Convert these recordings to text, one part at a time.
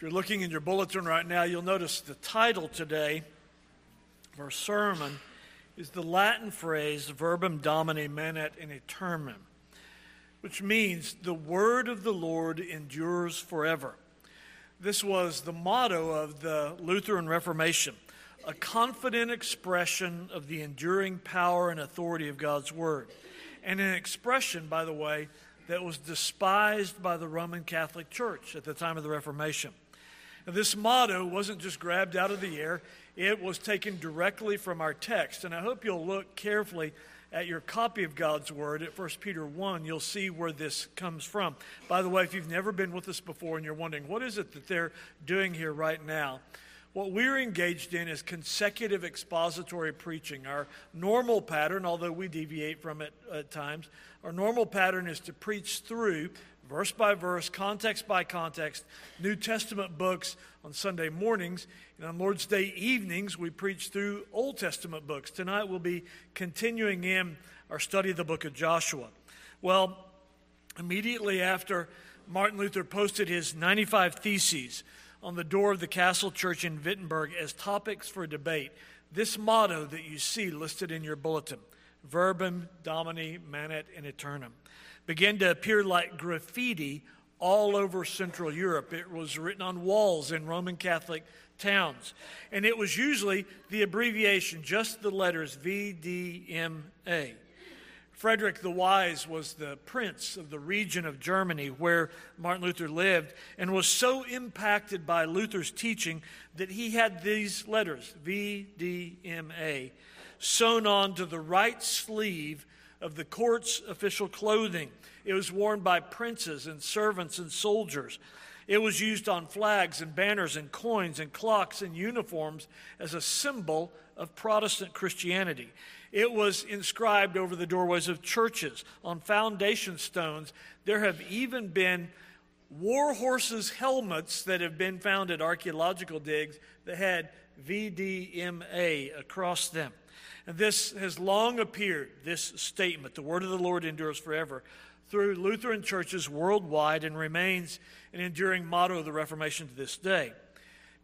If you're looking in your bulletin right now, you'll notice the title today of our sermon is the Latin phrase verbum domini manet in aeternum, which means the word of the Lord endures forever. This was the motto of the Lutheran Reformation, a confident expression of the enduring power and authority of God's word, and an expression, by the way, that was despised by the Roman Catholic Church at the time of the Reformation. Now, this motto wasn't just grabbed out of the air, it was taken directly from our text. And I hope you'll look carefully at your copy of God's Word at 1 Peter 1. You'll see where this comes from. By the way, if you've never been with us before and you're wondering, what is it that they're doing here right now? What we're engaged in is consecutive expository preaching. Our normal pattern, although we deviate from it at times, our normal pattern is to preach through verse by verse, context by context, New Testament books on Sunday mornings. And on Lord's Day evenings, we preach through Old Testament books. Tonight, we'll be continuing in our study of the book of Joshua. Well, immediately after Martin Luther posted his 95 Theses on the door of the Castle Church in Wittenberg as topics for debate, this motto that you see listed in your bulletin, Verbum Domini Manet in aeternum, began to appear like graffiti all over Central Europe. It was written on walls in Roman Catholic towns. And it was usually the abbreviation, just the letters VDMA. Frederick the Wise was the prince of the region of Germany where Martin Luther lived and was so impacted by Luther's teaching that he had these letters, VDMA, sewn onto the right sleeve of the court's official clothing. It was worn by princes and servants and soldiers. It was used on flags and banners and coins and clocks and uniforms as a symbol of Protestant Christianity. It was inscribed over the doorways of churches, on foundation stones. There have even been war horses' helmets that have been found at archaeological digs that had VDMA across them. And this has long appeared, this statement, the word of the Lord endures forever, through Lutheran churches worldwide and remains an enduring motto of the Reformation to this day.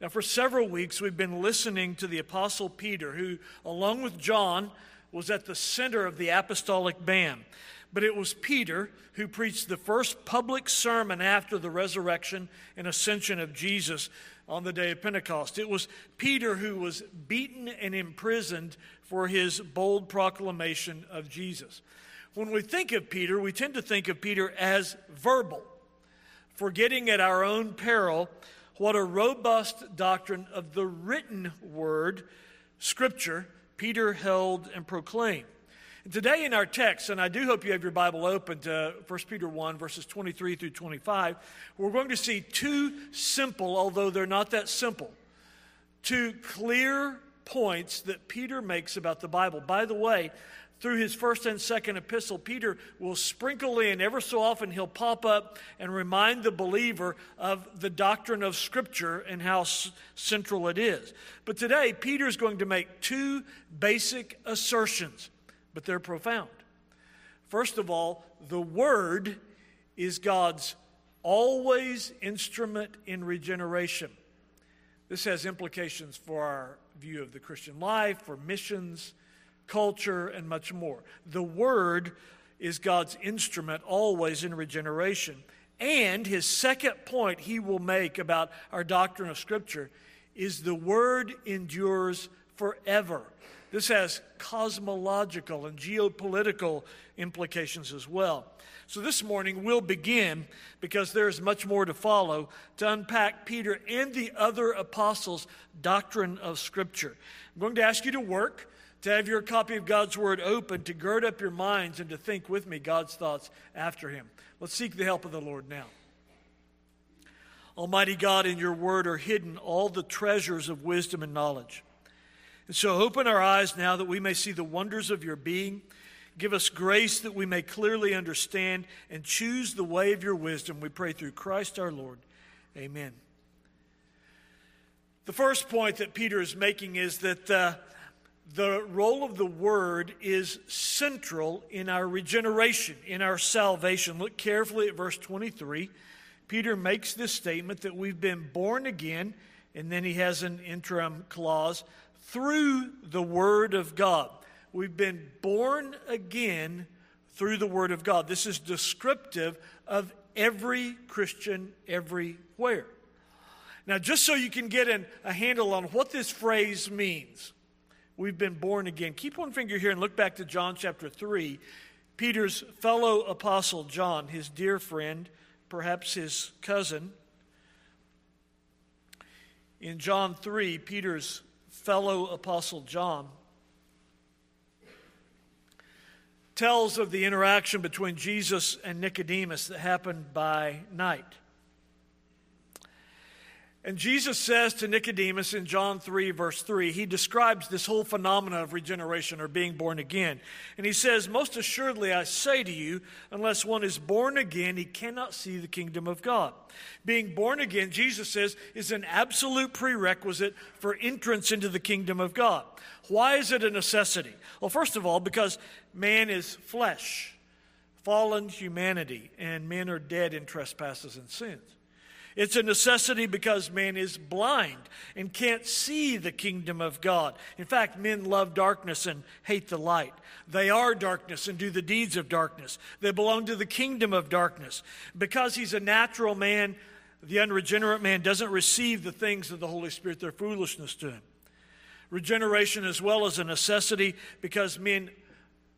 Now, for several weeks, we've been listening to the Apostle Peter, who, along with John, was at the center of the apostolic band. But it was Peter who preached the first public sermon after the resurrection and ascension of Jesus on the day of Pentecost. It was Peter who was beaten and imprisoned for his bold proclamation of Jesus. When we think of Peter, we tend to think of Peter as verbal, forgetting at our own peril what a robust doctrine of the written word, Scripture, Peter held and proclaimed. Today in our text, and I do hope you have your Bible open to 1 Peter 1, verses 23 through 25, we're going to see two simple, although they're not that simple, two clear points that Peter makes about the Bible. By the way, through his first and second epistle, Peter will sprinkle in, ever so often, he'll pop up and remind the believer of the doctrine of Scripture and how s- central it is. But today, Peter is going to make two basic assertions, but they're profound. First of all, the Word is God's always instrument in regeneration. This has implications for our view of the Christian life, for missions culture, and much more. The Word is God's instrument always in regeneration. And his second point he will make about our doctrine of Scripture is the Word endures forever. This has cosmological and geopolitical implications as well. So this morning we'll begin, because there's much more to follow, to unpack Peter and the other apostles' doctrine of Scripture. I'm going to ask you to work to have your copy of God's Word open, to gird up your minds, and to think with me God's thoughts after Him. Let's seek the help of the Lord now. Almighty God, in your Word are hidden all the treasures of wisdom and knowledge. And so open our eyes now that we may see the wonders of your being. Give us grace that we may clearly understand and choose the way of your wisdom. We pray through Christ our Lord. Amen. The first point that Peter is making is that uh, the role of the Word is central in our regeneration, in our salvation. Look carefully at verse 23. Peter makes this statement that we've been born again, and then he has an interim clause through the Word of God. We've been born again through the Word of God. This is descriptive of every Christian everywhere. Now, just so you can get an, a handle on what this phrase means, we've been born again. Keep one finger here and look back to John chapter 3. Peter's fellow apostle John, his dear friend, perhaps his cousin. In John 3, Peter's fellow apostle John tells of the interaction between Jesus and Nicodemus that happened by night. And Jesus says to Nicodemus in John 3, verse 3, he describes this whole phenomena of regeneration or being born again. And he says, Most assuredly, I say to you, unless one is born again, he cannot see the kingdom of God. Being born again, Jesus says, is an absolute prerequisite for entrance into the kingdom of God. Why is it a necessity? Well, first of all, because man is flesh, fallen humanity, and men are dead in trespasses and sins. It's a necessity because man is blind and can't see the kingdom of God. In fact, men love darkness and hate the light. They are darkness and do the deeds of darkness. They belong to the kingdom of darkness. Because he's a natural man, the unregenerate man doesn't receive the things of the Holy Spirit. They're foolishness to him. Regeneration as well as a necessity because men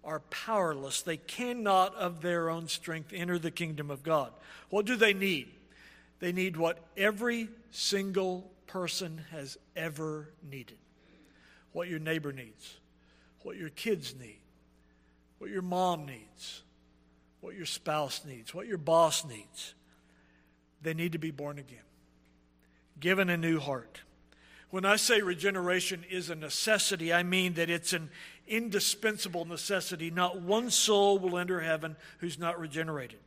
are powerless. They cannot of their own strength enter the kingdom of God. What do they need? They need what every single person has ever needed what your neighbor needs, what your kids need, what your mom needs, what your spouse needs, what your boss needs. They need to be born again, given a new heart. When I say regeneration is a necessity, I mean that it's an indispensable necessity. Not one soul will enter heaven who's not regenerated.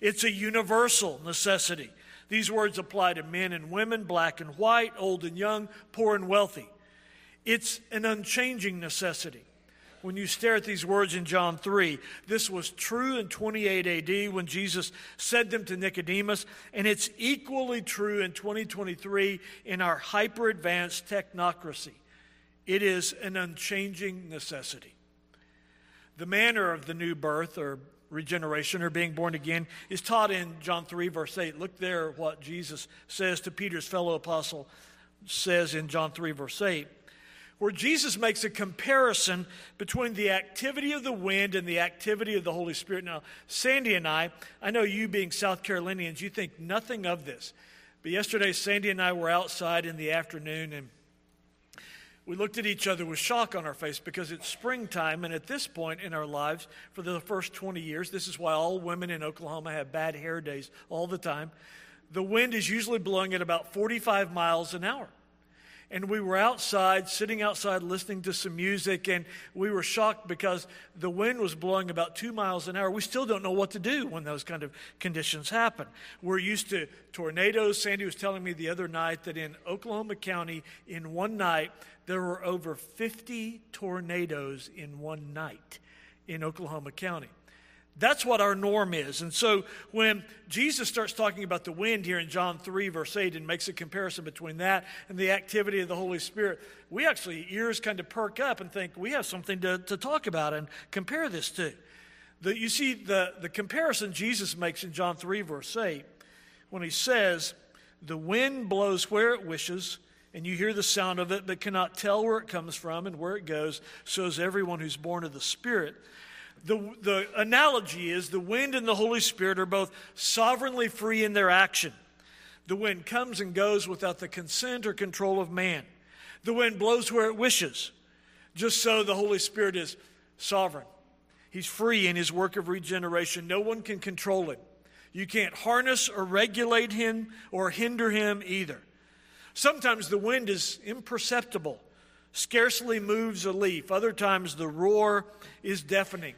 It's a universal necessity. These words apply to men and women, black and white, old and young, poor and wealthy. It's an unchanging necessity. When you stare at these words in John 3, this was true in 28 AD when Jesus said them to Nicodemus, and it's equally true in 2023 in our hyper advanced technocracy. It is an unchanging necessity. The manner of the new birth or regeneration or being born again is taught in John 3, verse 8. Look there what Jesus says to Peter's fellow apostle, says in John 3, verse 8, where Jesus makes a comparison between the activity of the wind and the activity of the Holy Spirit. Now, Sandy and I, I know you being South Carolinians, you think nothing of this. But yesterday, Sandy and I were outside in the afternoon and we looked at each other with shock on our face because it's springtime, and at this point in our lives, for the first 20 years, this is why all women in Oklahoma have bad hair days all the time. The wind is usually blowing at about 45 miles an hour and we were outside, sitting outside listening to some music, and we were shocked because the wind was blowing about two miles an hour. We still don't know what to do when those kind of conditions happen. We're used to tornadoes. Sandy was telling me the other night that in Oklahoma County, in one night, there were over 50 tornadoes in one night in Oklahoma County. That's what our norm is. And so when Jesus starts talking about the wind here in John 3, verse 8, and makes a comparison between that and the activity of the Holy Spirit, we actually, ears kind of perk up and think we have something to, to talk about and compare this to. The, you see, the, the comparison Jesus makes in John 3, verse 8, when he says, The wind blows where it wishes, and you hear the sound of it, but cannot tell where it comes from and where it goes, so is everyone who's born of the Spirit. The, the analogy is the wind and the Holy Spirit are both sovereignly free in their action. The wind comes and goes without the consent or control of man. The wind blows where it wishes. Just so the Holy Spirit is sovereign. He's free in his work of regeneration. No one can control him. You can't harness or regulate him or hinder him either. Sometimes the wind is imperceptible, scarcely moves a leaf. Other times the roar is deafening.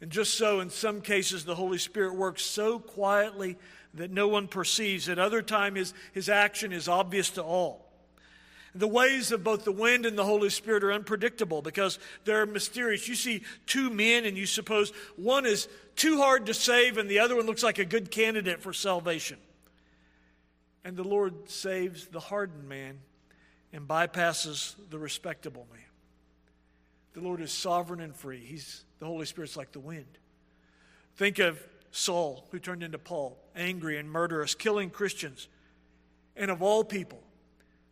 And just so, in some cases, the Holy Spirit works so quietly that no one perceives. At other times, his, his action is obvious to all. The ways of both the wind and the Holy Spirit are unpredictable because they're mysterious. You see two men, and you suppose one is too hard to save, and the other one looks like a good candidate for salvation. And the Lord saves the hardened man and bypasses the respectable man. The Lord is sovereign and free. He's the Holy Spirit's like the wind. Think of Saul, who turned into Paul, angry and murderous, killing Christians. And of all people,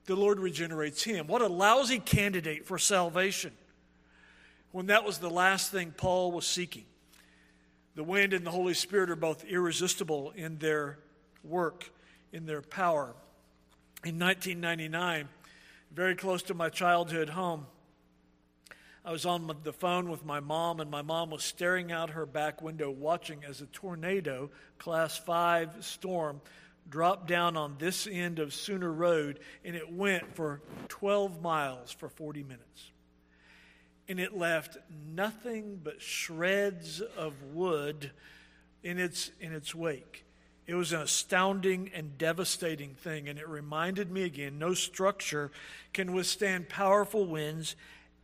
the Lord regenerates him. What a lousy candidate for salvation when that was the last thing Paul was seeking. The wind and the Holy Spirit are both irresistible in their work, in their power. In 1999, very close to my childhood home, I was on the phone with my mom, and my mom was staring out her back window watching as a tornado, class five storm, dropped down on this end of Sooner Road, and it went for 12 miles for 40 minutes. And it left nothing but shreds of wood in its, in its wake. It was an astounding and devastating thing, and it reminded me again no structure can withstand powerful winds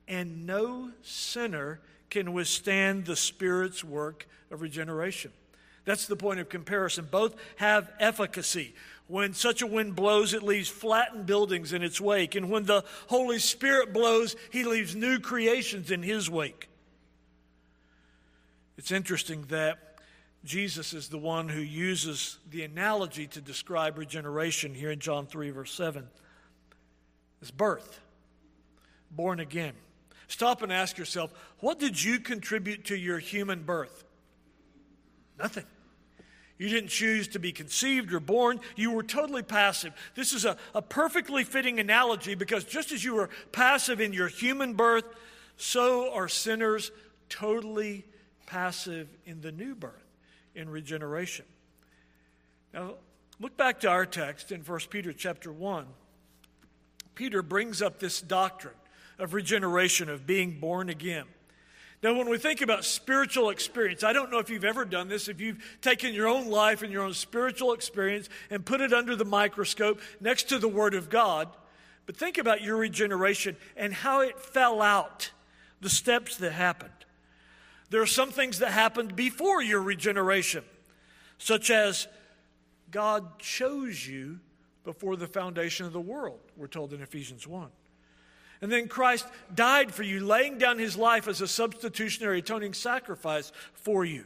and no sinner can withstand the Spirit's work of regeneration. That's the point of comparison. Both have efficacy. When such a wind blows, it leaves flattened buildings in its wake. And when the Holy Spirit blows, he leaves new creations in his wake. It's interesting that Jesus is the one who uses the analogy to describe regeneration here in John 3, verse 7 as birth, born again. Stop and ask yourself what did you contribute to your human birth? Nothing. You didn't choose to be conceived or born. You were totally passive. This is a, a perfectly fitting analogy because just as you were passive in your human birth, so are sinners totally passive in the new birth, in regeneration. Now, look back to our text in 1 Peter chapter 1. Peter brings up this doctrine of regeneration, of being born again. Now, when we think about spiritual experience, I don't know if you've ever done this, if you've taken your own life and your own spiritual experience and put it under the microscope next to the Word of God, but think about your regeneration and how it fell out, the steps that happened. There are some things that happened before your regeneration, such as God chose you before the foundation of the world, we're told in Ephesians 1. And then Christ died for you, laying down his life as a substitutionary atoning sacrifice for you.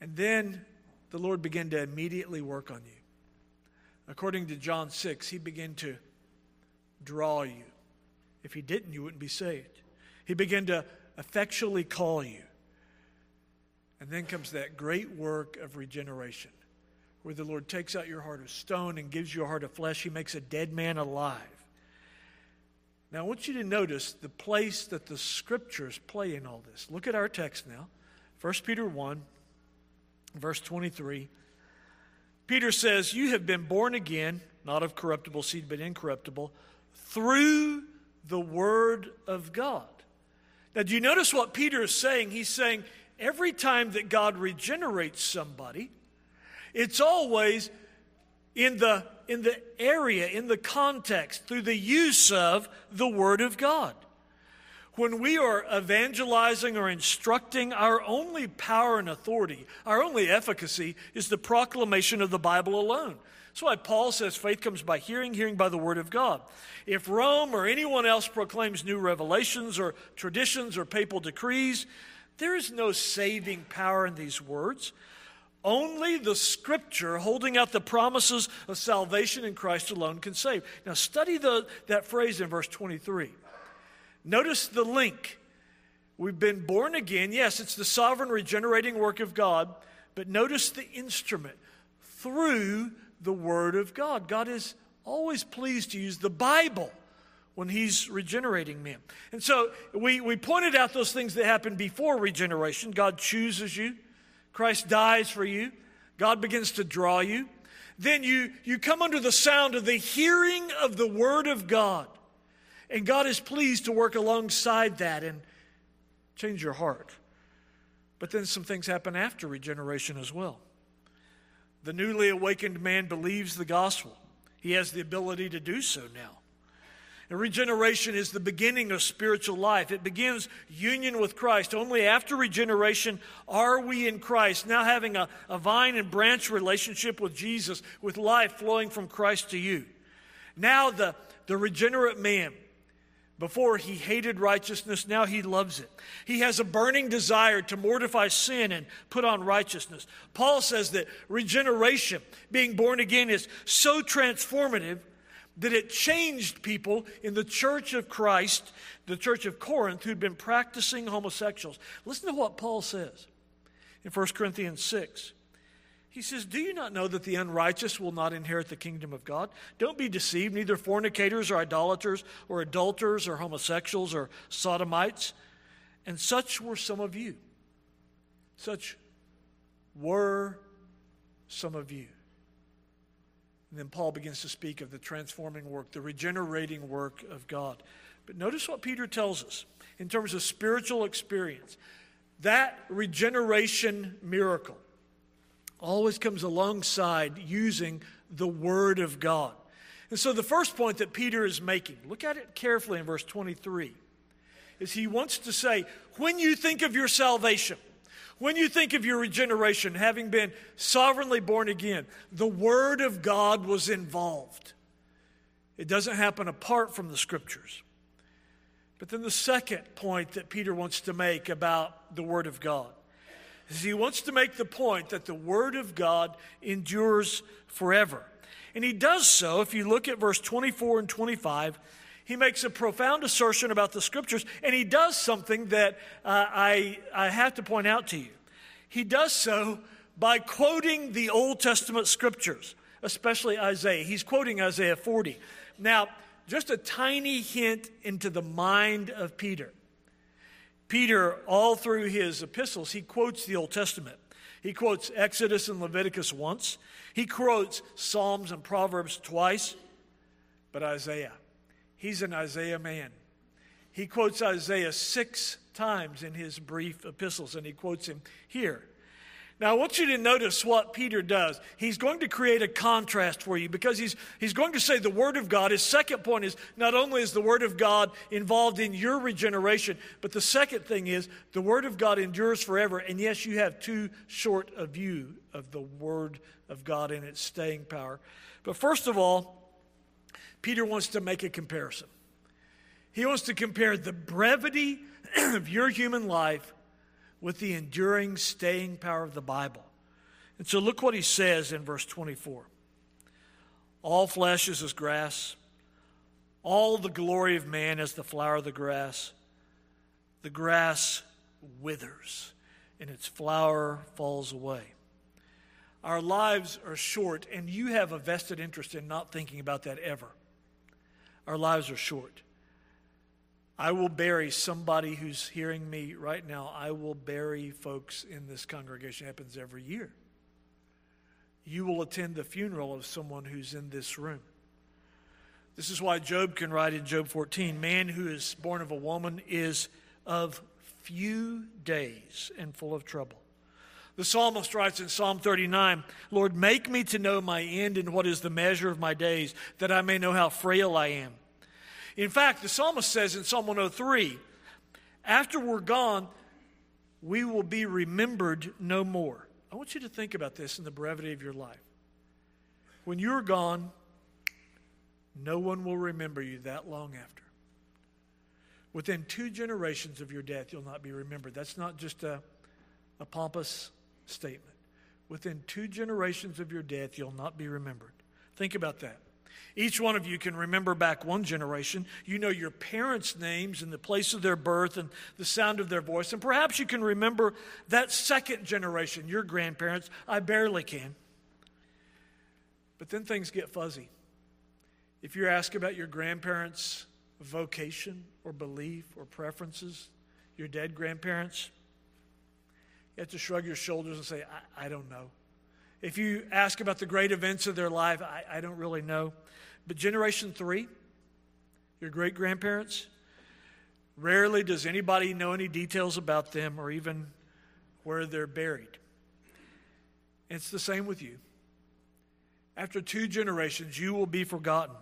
And then the Lord began to immediately work on you. According to John 6, he began to draw you. If he didn't, you wouldn't be saved. He began to effectually call you. And then comes that great work of regeneration, where the Lord takes out your heart of stone and gives you a heart of flesh. He makes a dead man alive. Now, I want you to notice the place that the scriptures play in all this. Look at our text now 1 Peter 1, verse 23. Peter says, You have been born again, not of corruptible seed, but incorruptible, through the word of God. Now, do you notice what Peter is saying? He's saying, every time that God regenerates somebody, it's always in the, in the area, in the context, through the use of the Word of God. When we are evangelizing or instructing, our only power and authority, our only efficacy is the proclamation of the Bible alone. That's why Paul says faith comes by hearing, hearing by the Word of God. If Rome or anyone else proclaims new revelations or traditions or papal decrees, there is no saving power in these words. Only the scripture holding out the promises of salvation in Christ alone can save. Now, study the, that phrase in verse 23. Notice the link. We've been born again. Yes, it's the sovereign regenerating work of God, but notice the instrument through the Word of God. God is always pleased to use the Bible when He's regenerating men. And so we, we pointed out those things that happen before regeneration. God chooses you. Christ dies for you. God begins to draw you. Then you, you come under the sound of the hearing of the Word of God. And God is pleased to work alongside that and change your heart. But then some things happen after regeneration as well. The newly awakened man believes the gospel, he has the ability to do so now. And regeneration is the beginning of spiritual life. It begins union with Christ. Only after regeneration are we in Christ, now having a, a vine and branch relationship with Jesus, with life flowing from Christ to you. Now, the, the regenerate man, before he hated righteousness, now he loves it. He has a burning desire to mortify sin and put on righteousness. Paul says that regeneration, being born again, is so transformative that it changed people in the church of Christ, the church of Corinth, who'd been practicing homosexuals. Listen to what Paul says in 1 Corinthians 6. He says, Do you not know that the unrighteous will not inherit the kingdom of God? Don't be deceived, neither fornicators or idolaters or adulterers or homosexuals or sodomites. And such were some of you. Such were some of you. And then Paul begins to speak of the transforming work, the regenerating work of God. But notice what Peter tells us in terms of spiritual experience. That regeneration miracle always comes alongside using the Word of God. And so the first point that Peter is making, look at it carefully in verse 23, is he wants to say, when you think of your salvation, when you think of your regeneration, having been sovereignly born again, the Word of God was involved. It doesn't happen apart from the Scriptures. But then the second point that Peter wants to make about the Word of God is he wants to make the point that the Word of God endures forever. And he does so, if you look at verse 24 and 25, he makes a profound assertion about the scriptures, and he does something that uh, I, I have to point out to you. He does so by quoting the Old Testament scriptures, especially Isaiah. He's quoting Isaiah 40. Now, just a tiny hint into the mind of Peter. Peter, all through his epistles, he quotes the Old Testament. He quotes Exodus and Leviticus once. He quotes Psalms and Proverbs twice. But Isaiah, He's an Isaiah man. He quotes Isaiah six times in his brief epistles, and he quotes him here. Now, I want you to notice what Peter does. He's going to create a contrast for you because he's, he's going to say the Word of God. His second point is not only is the Word of God involved in your regeneration, but the second thing is the Word of God endures forever. And yes, you have too short a view of the Word of God and its staying power. But first of all, Peter wants to make a comparison. He wants to compare the brevity of your human life with the enduring, staying power of the Bible. And so look what he says in verse 24 All flesh is as grass, all the glory of man is the flower of the grass. The grass withers, and its flower falls away. Our lives are short, and you have a vested interest in not thinking about that ever. Our lives are short. I will bury somebody who's hearing me right now. I will bury folks in this congregation. It happens every year. You will attend the funeral of someone who's in this room. This is why Job can write in Job 14 Man who is born of a woman is of few days and full of trouble. The psalmist writes in Psalm 39 Lord, make me to know my end and what is the measure of my days, that I may know how frail I am. In fact, the psalmist says in Psalm 103 after we're gone, we will be remembered no more. I want you to think about this in the brevity of your life. When you're gone, no one will remember you that long after. Within two generations of your death, you'll not be remembered. That's not just a, a pompous statement. Within two generations of your death, you'll not be remembered. Think about that. Each one of you can remember back one generation. You know your parents' names and the place of their birth and the sound of their voice. And perhaps you can remember that second generation, your grandparents. I barely can. But then things get fuzzy. If you're asked about your grandparents' vocation or belief or preferences, your dead grandparents, you have to shrug your shoulders and say, I, I don't know. If you ask about the great events of their life, I, I don't really know. But generation three, your great grandparents, rarely does anybody know any details about them or even where they're buried. It's the same with you. After two generations, you will be forgotten.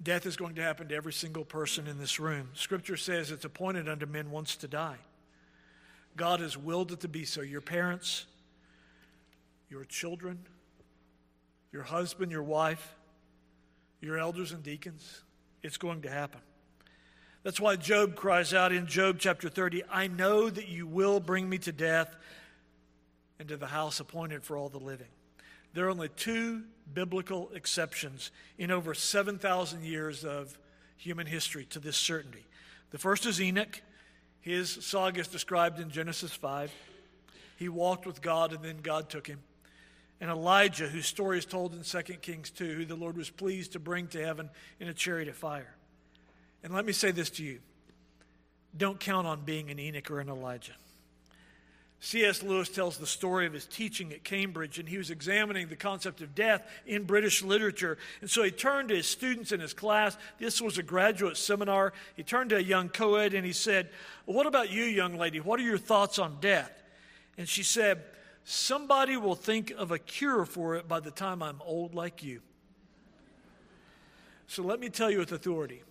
Death is going to happen to every single person in this room. Scripture says it's appointed unto men once to die. God has willed it to be so. Your parents, your children, your husband, your wife, your elders and deacons, it's going to happen. That's why Job cries out in Job chapter 30 I know that you will bring me to death and to the house appointed for all the living. There are only two biblical exceptions in over 7,000 years of human history to this certainty. The first is Enoch. His saga is described in Genesis 5. He walked with God, and then God took him. And Elijah, whose story is told in 2 Kings 2, who the Lord was pleased to bring to heaven in a chariot of fire. And let me say this to you don't count on being an Enoch or an Elijah. C.S. Lewis tells the story of his teaching at Cambridge, and he was examining the concept of death in British literature. And so he turned to his students in his class. This was a graduate seminar. He turned to a young co ed and he said, well, What about you, young lady? What are your thoughts on death? And she said, Somebody will think of a cure for it by the time I'm old like you. So let me tell you with authority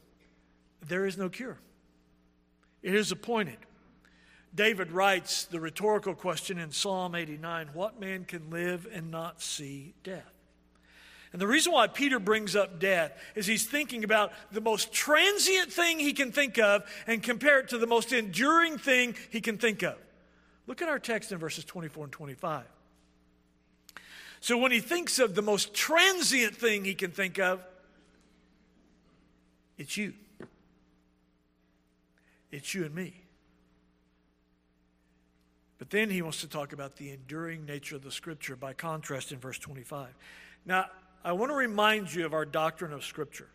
there is no cure, it is appointed. David writes the rhetorical question in Psalm 89 What man can live and not see death? And the reason why Peter brings up death is he's thinking about the most transient thing he can think of and compare it to the most enduring thing he can think of. Look at our text in verses 24 and 25. So when he thinks of the most transient thing he can think of, it's you. It's you and me. But then he wants to talk about the enduring nature of the scripture by contrast in verse 25. Now, I want to remind you of our doctrine of scripture.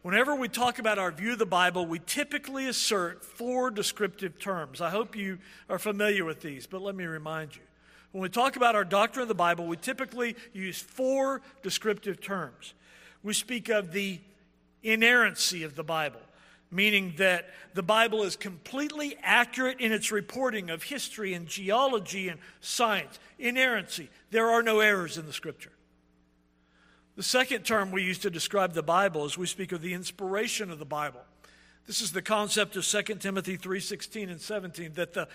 Whenever we talk about our view of the Bible, we typically assert four descriptive terms. I hope you are familiar with these, but let me remind you. When we talk about our doctrine of the Bible, we typically use four descriptive terms. We speak of the inerrancy of the Bible meaning that the Bible is completely accurate in its reporting of history and geology and science. Inerrancy. There are no errors in the scripture. The second term we use to describe the Bible is we speak of the inspiration of the Bible. This is the concept of 2 Timothy 3:16 and 17 that the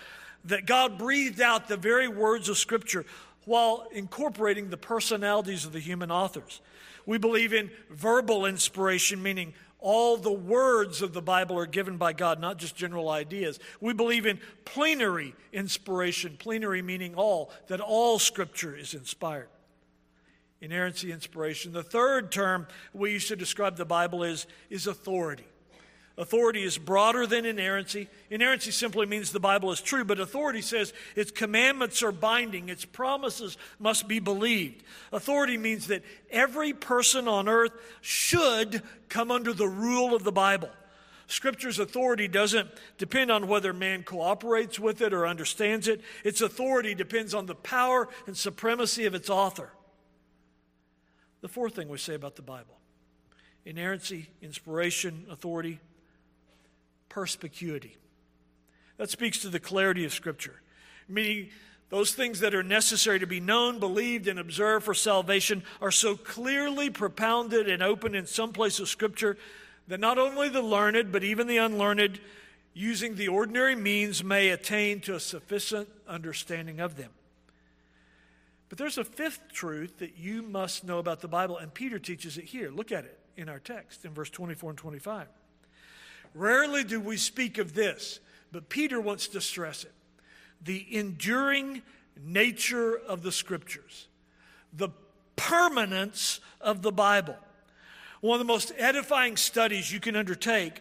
that God breathed out the very words of scripture while incorporating the personalities of the human authors. We believe in verbal inspiration meaning all the words of the Bible are given by God, not just general ideas. We believe in plenary inspiration, plenary meaning all, that all Scripture is inspired. Inerrancy, inspiration. The third term we use to describe the Bible is, is authority. Authority is broader than inerrancy. Inerrancy simply means the Bible is true, but authority says its commandments are binding, its promises must be believed. Authority means that every person on earth should come under the rule of the Bible. Scripture's authority doesn't depend on whether man cooperates with it or understands it. Its authority depends on the power and supremacy of its author. The fourth thing we say about the Bible inerrancy, inspiration, authority, perspicuity. That speaks to the clarity of Scripture, meaning those things that are necessary to be known, believed, and observed for salvation are so clearly propounded and open in some place of Scripture that not only the learned, but even the unlearned, using the ordinary means, may attain to a sufficient understanding of them. But there's a fifth truth that you must know about the Bible, and Peter teaches it here. Look at it in our text in verse 24 and 25. Rarely do we speak of this, but Peter wants to stress it the enduring nature of the scriptures, the permanence of the Bible. One of the most edifying studies you can undertake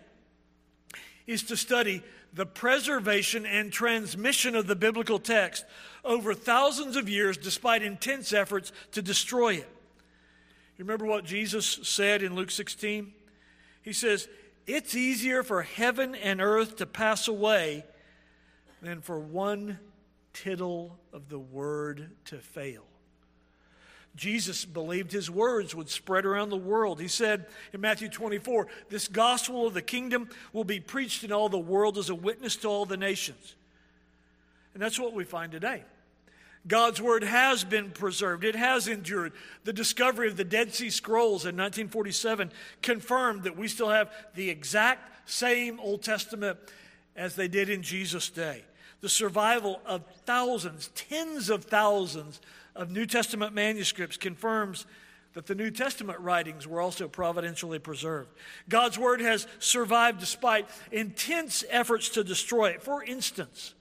is to study the preservation and transmission of the biblical text over thousands of years despite intense efforts to destroy it. You remember what Jesus said in Luke 16? He says, it's easier for heaven and earth to pass away than for one tittle of the word to fail. Jesus believed his words would spread around the world. He said in Matthew 24, This gospel of the kingdom will be preached in all the world as a witness to all the nations. And that's what we find today. God's word has been preserved, it has endured. The discovery of the Dead Sea Scrolls in 1947 confirmed that we still have the exact same Old Testament as they did in Jesus' day. The survival of thousands, tens of thousands of New Testament manuscripts confirms that the New Testament writings were also providentially preserved. God's word has survived despite intense efforts to destroy it. For instance,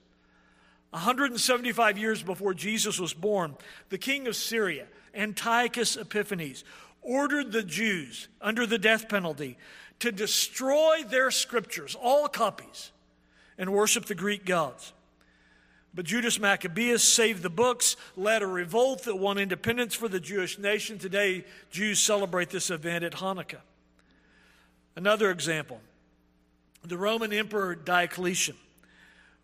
175 years before Jesus was born, the king of Syria, Antiochus Epiphanes, ordered the Jews under the death penalty to destroy their scriptures, all copies, and worship the Greek gods. But Judas Maccabeus saved the books, led a revolt that won independence for the Jewish nation. Today, Jews celebrate this event at Hanukkah. Another example the Roman Emperor Diocletian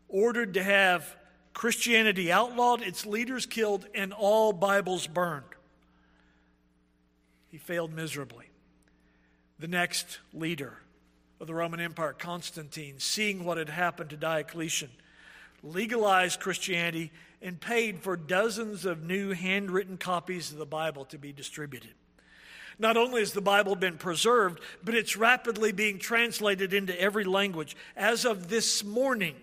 ordered to have Christianity outlawed, its leaders killed, and all Bibles burned. He failed miserably. The next leader of the Roman Empire, Constantine, seeing what had happened to Diocletian, legalized Christianity and paid for dozens of new handwritten copies of the Bible to be distributed. Not only has the Bible been preserved, but it's rapidly being translated into every language. As of this morning,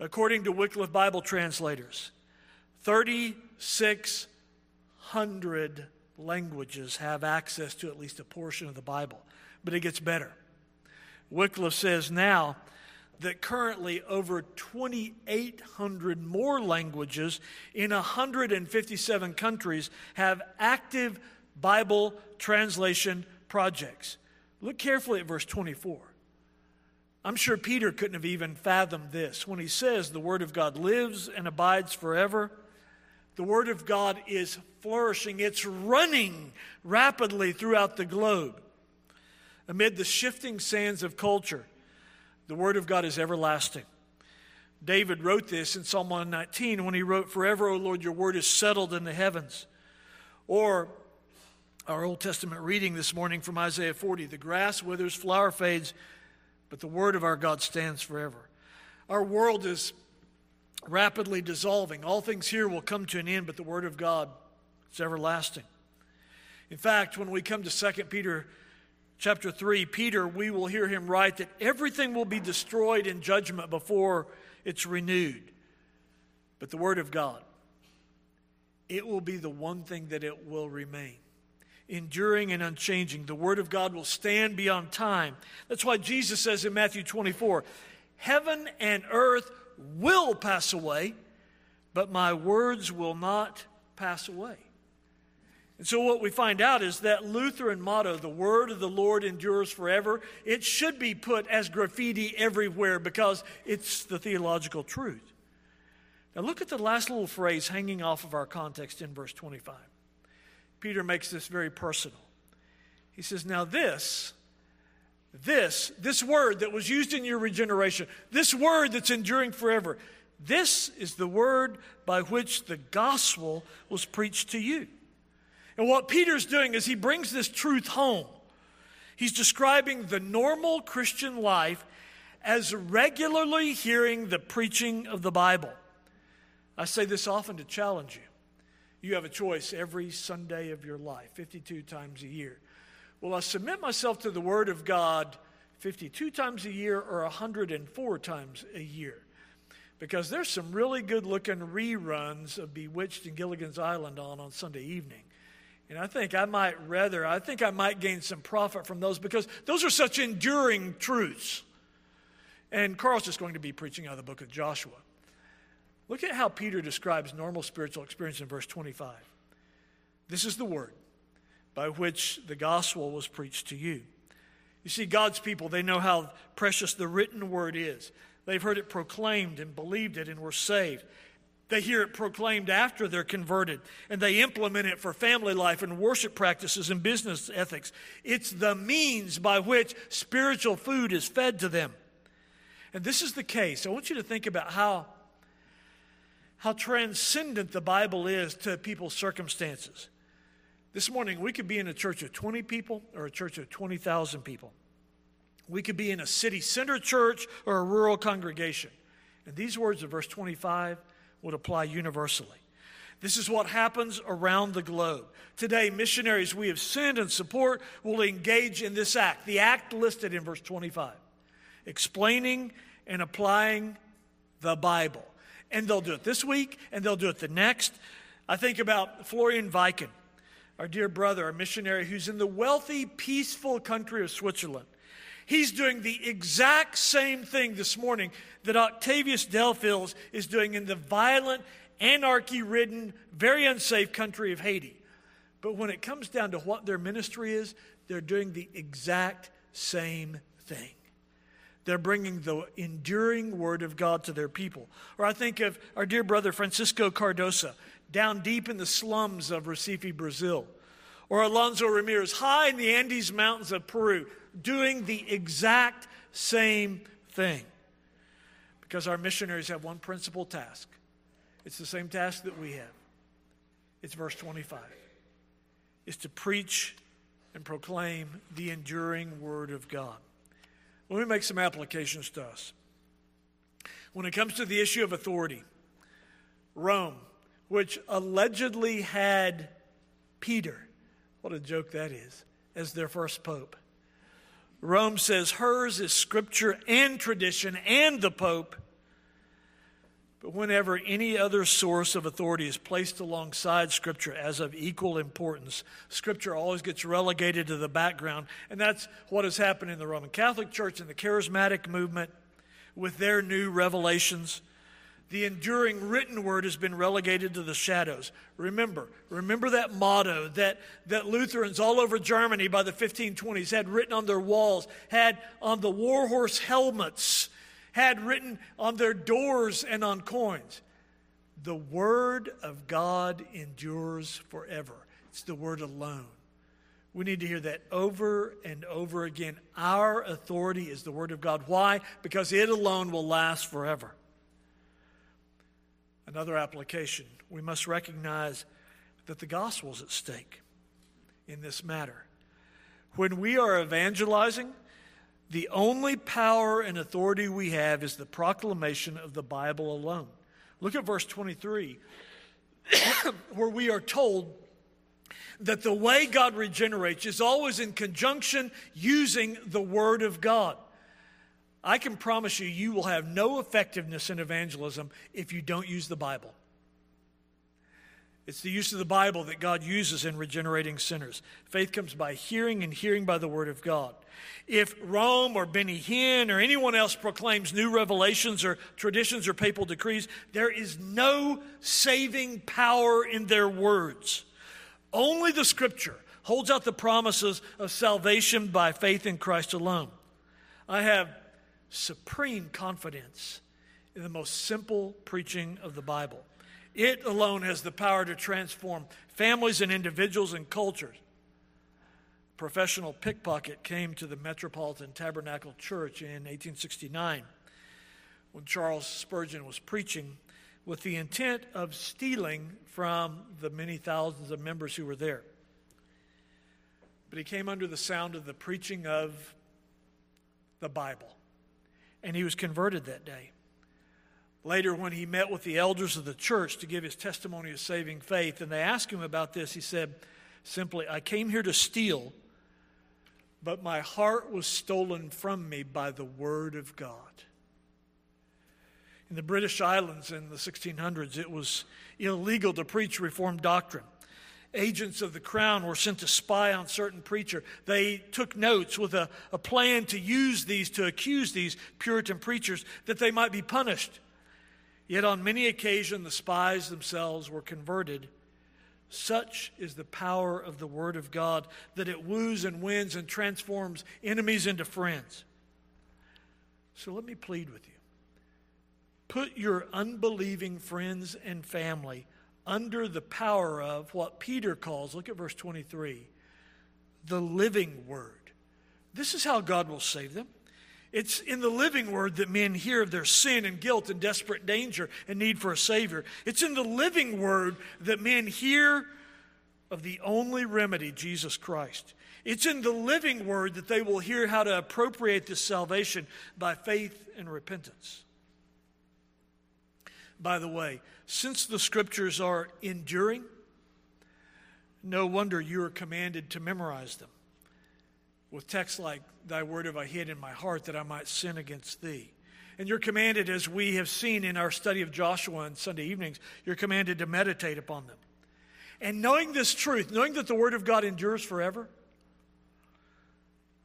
according to Wycliffe Bible translators, 3,600 languages have access to at least a portion of the Bible. But it gets better. Wycliffe says now that currently over 2,800 more languages in 157 countries have active Bible translation projects. Look carefully at verse 24. I'm sure Peter couldn't have even fathomed this when he says the Word of God lives and abides forever. The Word of God is flourishing, it's running rapidly throughout the globe. Amid the shifting sands of culture, the Word of God is everlasting. David wrote this in Psalm 119 when he wrote, Forever, O Lord, your word is settled in the heavens. Or our Old Testament reading this morning from Isaiah 40 The grass withers, flower fades, but the word of our God stands forever. Our world is rapidly dissolving. All things here will come to an end, but the word of God is everlasting. In fact, when we come to 2 Peter chapter 3, Peter, we will hear him write that everything will be destroyed in judgment before it's renewed. But the word of God, it will be the one thing that it will remain enduring and unchanging. The Word of God will stand beyond time. That's why Jesus says in Matthew 24 Heaven and earth will pass away, but my words will not pass away. And so, what we find out is that Lutheran motto, the word of the Lord endures forever, it should be put as graffiti everywhere because it's the theological truth. Now, look at the last little phrase hanging off of our context in verse 25. Peter makes this very personal. He says, Now, this, this, this word that was used in your regeneration, this word that's enduring forever, this is the word by which the gospel was preached to you. And what Peter's doing is he brings this truth home. He's describing the normal Christian life as regularly hearing the preaching of the Bible. I say this often to challenge you. You have a choice every Sunday of your life, 52 times a year. Will I submit myself to the Word of God 52 times a year or 104 times a year? Because there's some really good looking reruns of Bewitched and Gilligan's Island on on Sunday evening. And I think I might rather, I think I might gain some profit from those because those are such enduring truths. And Carl's just going to be preaching out of the book of Joshua. Look at how Peter describes normal spiritual experience in verse 25. This is the word by which the gospel was preached to you. You see, God's people, they know how precious the written word is. They've heard it proclaimed and believed it and were saved. They hear it proclaimed after they're converted, and they implement it for family life and worship practices and business ethics. It's the means by which spiritual food is fed to them. And this is the case. I want you to think about how how transcendent the Bible is to people's circumstances. This morning, we could be in a church of 20 people or a church of 20,000 people. We could be in a city center church or a rural congregation. And these words of verse 25 would apply universally. This is what happens around the globe. Today, missionaries we have sent and support will engage in this act, the act listed in verse 25, explaining and applying the Bible. And they'll do it this week and they'll do it the next. I think about Florian Viken, our dear brother, our missionary who's in the wealthy, peaceful country of Switzerland. He's doing the exact same thing this morning that Octavius Delphils is doing in the violent anarchy ridden, very unsafe country of Haiti. But when it comes down to what their ministry is, they're doing the exact same thing. They're bringing the enduring word of God to their people. Or I think of our dear brother Francisco Cardosa down deep in the slums of Recife, Brazil. Or Alonso Ramirez high in the Andes Mountains of Peru doing the exact same thing. Because our missionaries have one principal task it's the same task that we have. It's verse 25. Is to preach and proclaim the enduring word of God. Let me make some applications to us. When it comes to the issue of authority, Rome, which allegedly had Peter, what a joke that is, as their first pope. Rome says hers is scripture and tradition and the pope but whenever any other source of authority is placed alongside Scripture as of equal importance, Scripture always gets relegated to the background. And that's what has happened in the Roman Catholic Church and the charismatic movement with their new revelations. The enduring written word has been relegated to the shadows. Remember, remember that motto that, that Lutherans all over Germany by the 1520s had written on their walls, had on the warhorse helmets had written on their doors and on coins. The Word of God endures forever. It's the Word alone. We need to hear that over and over again. Our authority is the Word of God. Why? Because it alone will last forever. Another application we must recognize that the gospel is at stake in this matter. When we are evangelizing, the only power and authority we have is the proclamation of the Bible alone. Look at verse 23, where we are told that the way God regenerates is always in conjunction using the Word of God. I can promise you, you will have no effectiveness in evangelism if you don't use the Bible. It's the use of the Bible that God uses in regenerating sinners. Faith comes by hearing, and hearing by the Word of God. If Rome or Benny Hinn or anyone else proclaims new revelations or traditions or papal decrees, there is no saving power in their words. Only the Scripture holds out the promises of salvation by faith in Christ alone. I have supreme confidence in the most simple preaching of the Bible. It alone has the power to transform families and individuals and cultures. Professional pickpocket came to the Metropolitan Tabernacle Church in 1869 when Charles Spurgeon was preaching with the intent of stealing from the many thousands of members who were there. But he came under the sound of the preaching of the Bible, and he was converted that day. Later, when he met with the elders of the church to give his testimony of saving faith, and they asked him about this, he said simply, I came here to steal, but my heart was stolen from me by the word of God. In the British Islands in the 1600s, it was illegal to preach Reformed doctrine. Agents of the crown were sent to spy on certain preacher. They took notes with a, a plan to use these to accuse these Puritan preachers that they might be punished. Yet on many occasions the spies themselves were converted. Such is the power of the Word of God that it woos and wins and transforms enemies into friends. So let me plead with you. Put your unbelieving friends and family under the power of what Peter calls, look at verse 23, the living Word. This is how God will save them. It's in the living word that men hear of their sin and guilt and desperate danger and need for a Savior. It's in the living word that men hear of the only remedy, Jesus Christ. It's in the living word that they will hear how to appropriate this salvation by faith and repentance. by the way, since the scriptures are enduring, no wonder you are commanded to memorize them with texts like, Thy word have I hid in my heart that I might sin against thee. And you're commanded, as we have seen in our study of Joshua on Sunday evenings, you're commanded to meditate upon them. And knowing this truth, knowing that the Word of God endures forever,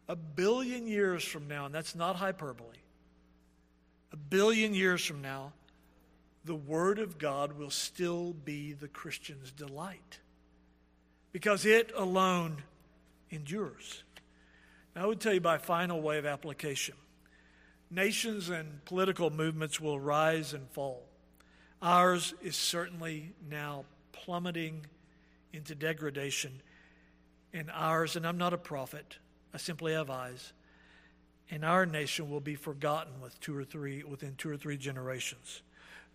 a billion years from now, and that's not hyperbole, a billion years from now, the Word of God will still be the Christian's delight because it alone endures. I would tell you by final way of application nations and political movements will rise and fall. Ours is certainly now plummeting into degradation, and ours, and I'm not a prophet, I simply have eyes, and our nation will be forgotten with two or three within two or three generations.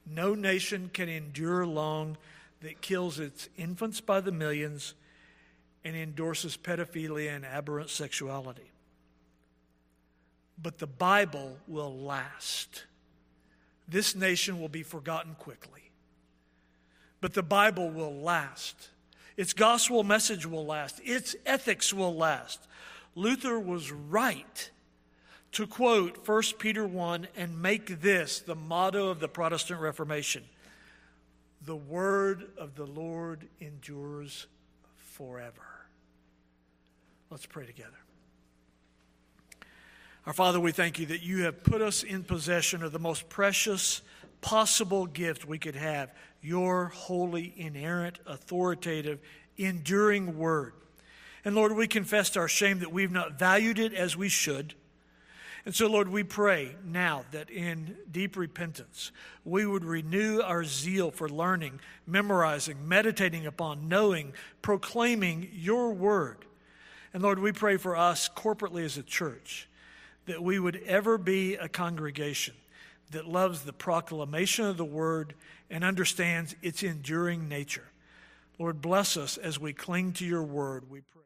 No nation can endure long that kills its infants by the millions and endorses pedophilia and aberrant sexuality. But the Bible will last. This nation will be forgotten quickly. But the Bible will last. Its gospel message will last. Its ethics will last. Luther was right to quote 1 Peter 1 and make this the motto of the Protestant Reformation The word of the Lord endures forever. Let's pray together. Our Father, we thank you that you have put us in possession of the most precious possible gift we could have your holy, inerrant, authoritative, enduring word. And Lord, we confess our shame that we've not valued it as we should. And so, Lord, we pray now that in deep repentance, we would renew our zeal for learning, memorizing, meditating upon, knowing, proclaiming your word. And Lord, we pray for us corporately as a church that we would ever be a congregation that loves the proclamation of the word and understands its enduring nature. Lord, bless us as we cling to your word. We pray.